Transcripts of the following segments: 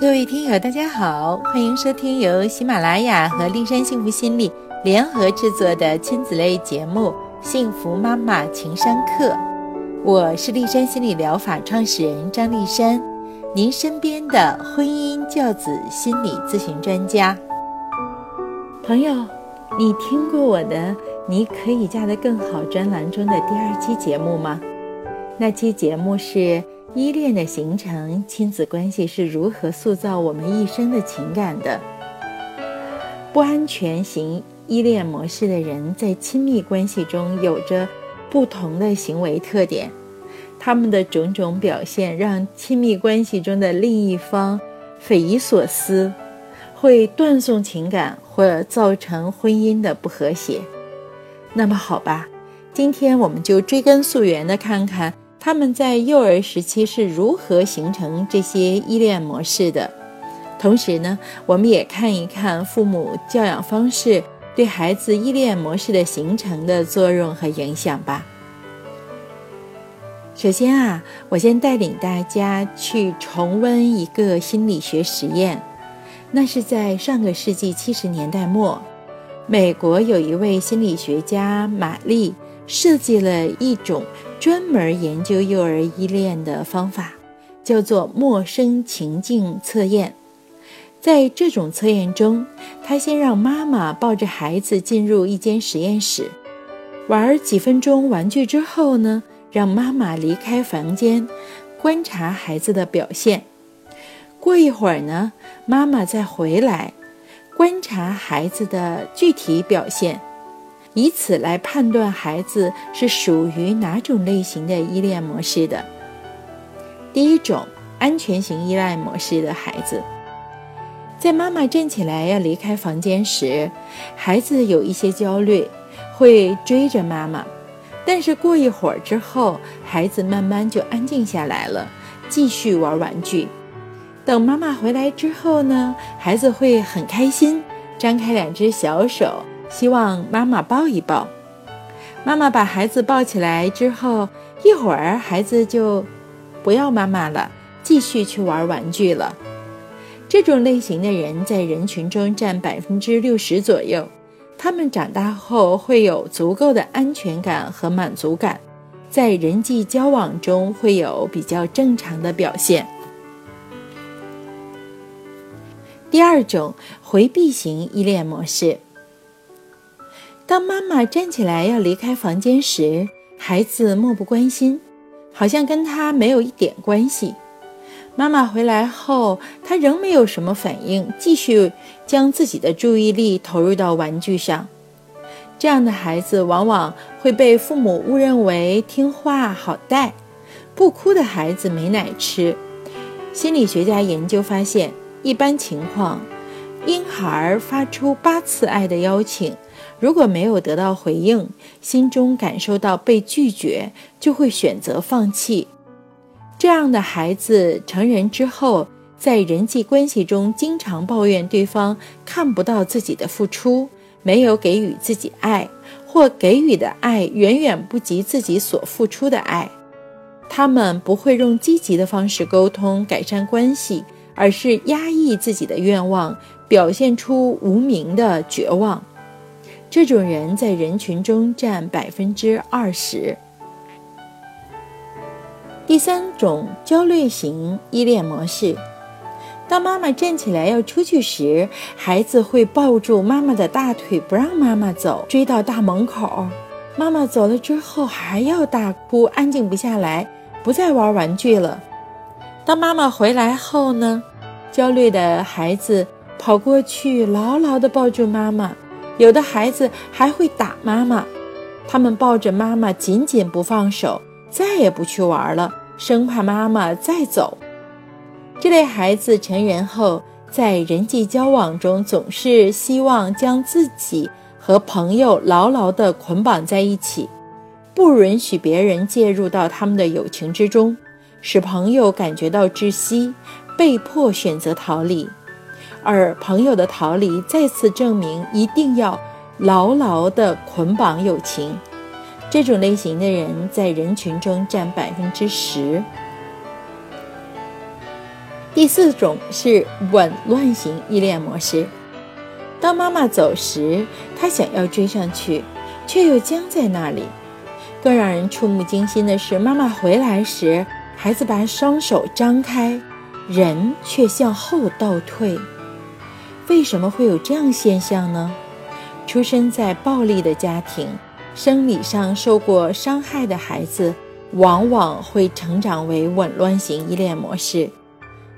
各位听友，大家好，欢迎收听由喜马拉雅和丽山幸福心理联合制作的亲子类节目《幸福妈妈情商课》。我是丽山心理疗法创始人张丽山，您身边的婚姻教子心理咨询专家。朋友，你听过我的《你可以嫁得更好》专栏中的第二期节目吗？那期节目是。依恋的形成，亲子关系是如何塑造我们一生的情感的？不安全型依恋模式的人在亲密关系中有着不同的行为特点，他们的种种表现让亲密关系中的另一方匪夷所思，会断送情感或造成婚姻的不和谐。那么好吧，今天我们就追根溯源的看看。他们在幼儿时期是如何形成这些依恋模式的？同时呢，我们也看一看父母教养方式对孩子依恋模式的形成的作用和影响吧。首先啊，我先带领大家去重温一个心理学实验，那是在上个世纪七十年代末，美国有一位心理学家玛丽。设计了一种专门研究幼儿依恋的方法，叫做陌生情境测验。在这种测验中，他先让妈妈抱着孩子进入一间实验室，玩几分钟玩具之后呢，让妈妈离开房间，观察孩子的表现。过一会儿呢，妈妈再回来，观察孩子的具体表现。以此来判断孩子是属于哪种类型的依恋模式的。第一种，安全型依赖模式的孩子，在妈妈站起来要离开房间时，孩子有一些焦虑，会追着妈妈。但是过一会儿之后，孩子慢慢就安静下来了，继续玩玩具。等妈妈回来之后呢，孩子会很开心，张开两只小手。希望妈妈抱一抱。妈妈把孩子抱起来之后，一会儿孩子就不要妈妈了，继续去玩玩具了。这种类型的人在人群中占百分之六十左右。他们长大后会有足够的安全感和满足感，在人际交往中会有比较正常的表现。第二种回避型依恋模式。当妈妈站起来要离开房间时，孩子漠不关心，好像跟他没有一点关系。妈妈回来后，他仍没有什么反应，继续将自己的注意力投入到玩具上。这样的孩子往往会被父母误认为听话好带，不哭的孩子没奶吃。心理学家研究发现，一般情况，婴孩发出八次爱的邀请。如果没有得到回应，心中感受到被拒绝，就会选择放弃。这样的孩子成人之后，在人际关系中经常抱怨对方看不到自己的付出，没有给予自己爱，或给予的爱远远不及自己所付出的爱。他们不会用积极的方式沟通改善关系，而是压抑自己的愿望，表现出无名的绝望。这种人在人群中占百分之二十。第三种焦虑型依恋模式，当妈妈站起来要出去时，孩子会抱住妈妈的大腿不让妈妈走，追到大门口。妈妈走了之后还要大哭，安静不下来，不再玩玩具了。当妈妈回来后呢，焦虑的孩子跑过去牢牢地抱住妈妈。有的孩子还会打妈妈，他们抱着妈妈紧紧不放手，再也不去玩了，生怕妈妈再走。这类孩子成人后，在人际交往中总是希望将自己和朋友牢牢地捆绑在一起，不允许别人介入到他们的友情之中，使朋友感觉到窒息，被迫选择逃离。而朋友的逃离再次证明，一定要牢牢地捆绑友情。这种类型的人在人群中占百分之十。第四种是紊乱型依恋模式。当妈妈走时，他想要追上去，却又僵在那里。更让人触目惊心的是，妈妈回来时，孩子把双手张开，人却向后倒退。为什么会有这样现象呢？出生在暴力的家庭，生理上受过伤害的孩子，往往会成长为紊乱型依恋模式。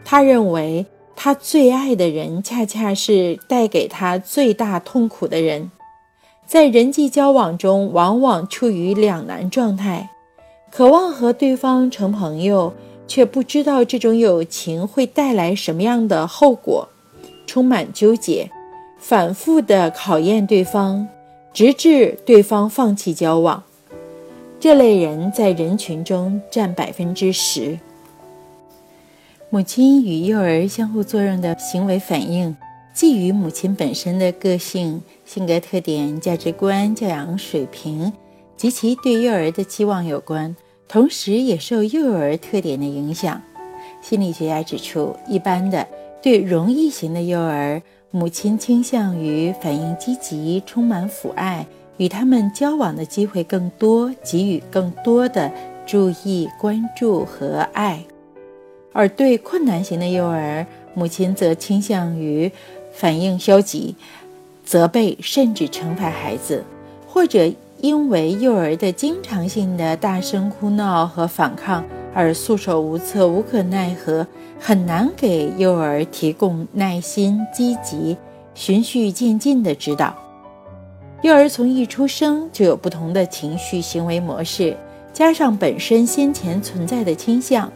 他认为。他最爱的人，恰恰是带给他最大痛苦的人，在人际交往中，往往处于两难状态，渴望和对方成朋友，却不知道这种友情会带来什么样的后果，充满纠结，反复的考验对方，直至对方放弃交往。这类人在人群中占百分之十。母亲与幼儿相互作用的行为反应，既与母亲本身的个性、性格特点、价值观、教养水平及其对幼儿的期望有关，同时也受幼儿特点的影响。心理学家指出，一般的对容易型的幼儿，母亲倾向于反应积极、充满抚爱，与他们交往的机会更多，给予更多的注意、关注和爱。而对困难型的幼儿，母亲则倾向于反应消极、责备甚至惩罚孩子，或者因为幼儿的经常性的大声哭闹和反抗而束手无策、无可奈何，很难给幼儿提供耐心、积极、循序渐进的指导。幼儿从一出生就有不同的情绪行为模式，加上本身先前存在的倾向。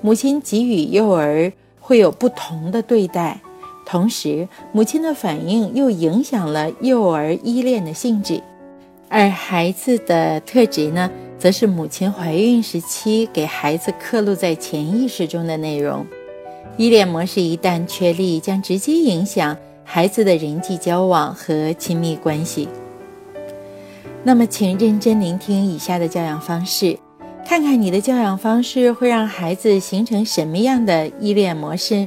母亲给予幼儿会有不同的对待，同时母亲的反应又影响了幼儿依恋的性质，而孩子的特质呢，则是母亲怀孕时期给孩子刻录在潜意识中的内容。依恋模式一旦确立，将直接影响孩子的人际交往和亲密关系。那么，请认真聆听以下的教养方式。看看你的教养方式会让孩子形成什么样的依恋模式？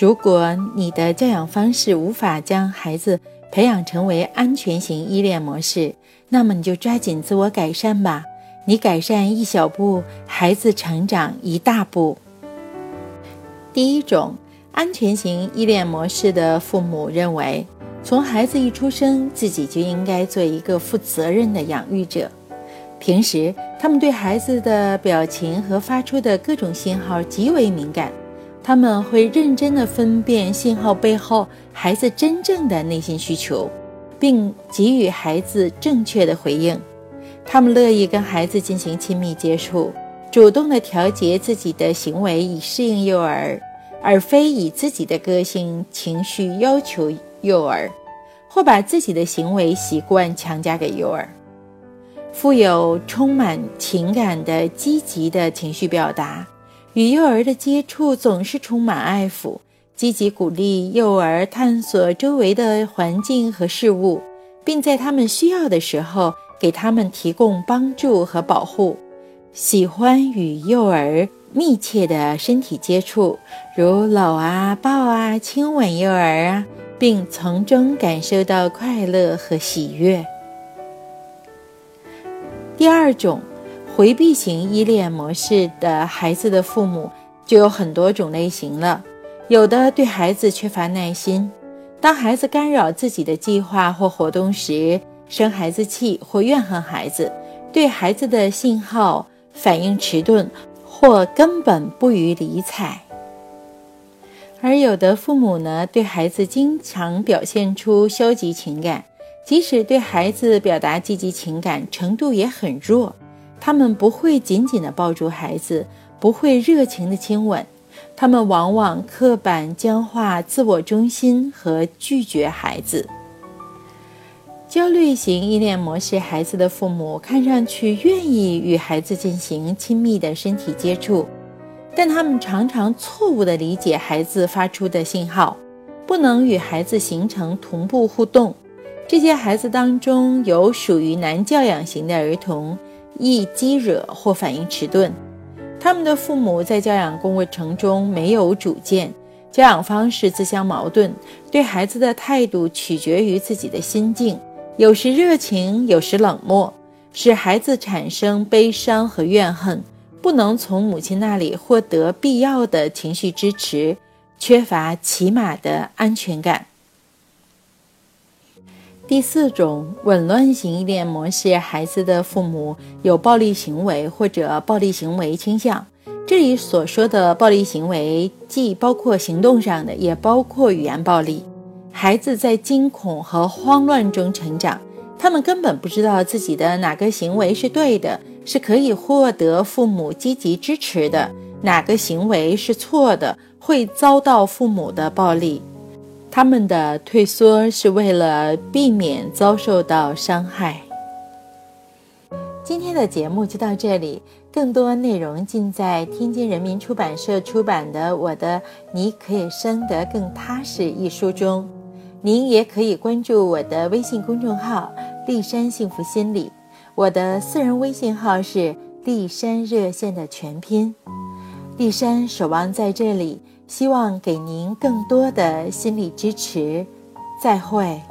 如果你的教养方式无法将孩子培养成为安全型依恋模式，那么你就抓紧自我改善吧。你改善一小步，孩子成长一大步。第一种安全型依恋模式的父母认为，从孩子一出生，自己就应该做一个负责任的养育者。平时，他们对孩子的表情和发出的各种信号极为敏感，他们会认真地分辨信号背后孩子真正的内心需求，并给予孩子正确的回应。他们乐意跟孩子进行亲密接触，主动地调节自己的行为以适应幼儿，而非以自己的个性情绪要求幼儿，或把自己的行为习惯强加给幼儿。富有充满情感的积极的情绪表达，与幼儿的接触总是充满爱抚，积极鼓励幼儿探索周围的环境和事物，并在他们需要的时候给他们提供帮助和保护。喜欢与幼儿密切的身体接触，如搂啊、抱啊、亲吻幼儿啊，并从中感受到快乐和喜悦。第二种回避型依恋模式的孩子的父母就有很多种类型了。有的对孩子缺乏耐心，当孩子干扰自己的计划或活动时，生孩子气或怨恨孩子，对孩子的信号反应迟钝或根本不予理睬。而有的父母呢，对孩子经常表现出消极情感。即使对孩子表达积极情感程度也很弱，他们不会紧紧地抱住孩子，不会热情地亲吻，他们往往刻板、僵化、自我中心和拒绝孩子。焦虑型依恋模式孩子的父母看上去愿意与孩子进行亲密的身体接触，但他们常常错误地理解孩子发出的信号，不能与孩子形成同步互动。这些孩子当中有属于难教养型的儿童，易激惹或反应迟钝。他们的父母在教养过程中没有主见，教养方式自相矛盾，对孩子的态度取决于自己的心境，有时热情，有时冷漠，使孩子产生悲伤和怨恨，不能从母亲那里获得必要的情绪支持，缺乏起码的安全感。第四种紊乱型依恋模式，孩子的父母有暴力行为或者暴力行为倾向。这里所说的暴力行为，既包括行动上的，也包括语言暴力。孩子在惊恐和慌乱中成长，他们根本不知道自己的哪个行为是对的，是可以获得父母积极支持的；哪个行为是错的，会遭到父母的暴力。他们的退缩是为了避免遭受到伤害。今天的节目就到这里，更多内容尽在天津人民出版社出版的《我的你可以生得更踏实》一书中。您也可以关注我的微信公众号“立山幸福心理”，我的私人微信号是“立山热线”的全拼。立山守望在这里。希望给您更多的心理支持，再会。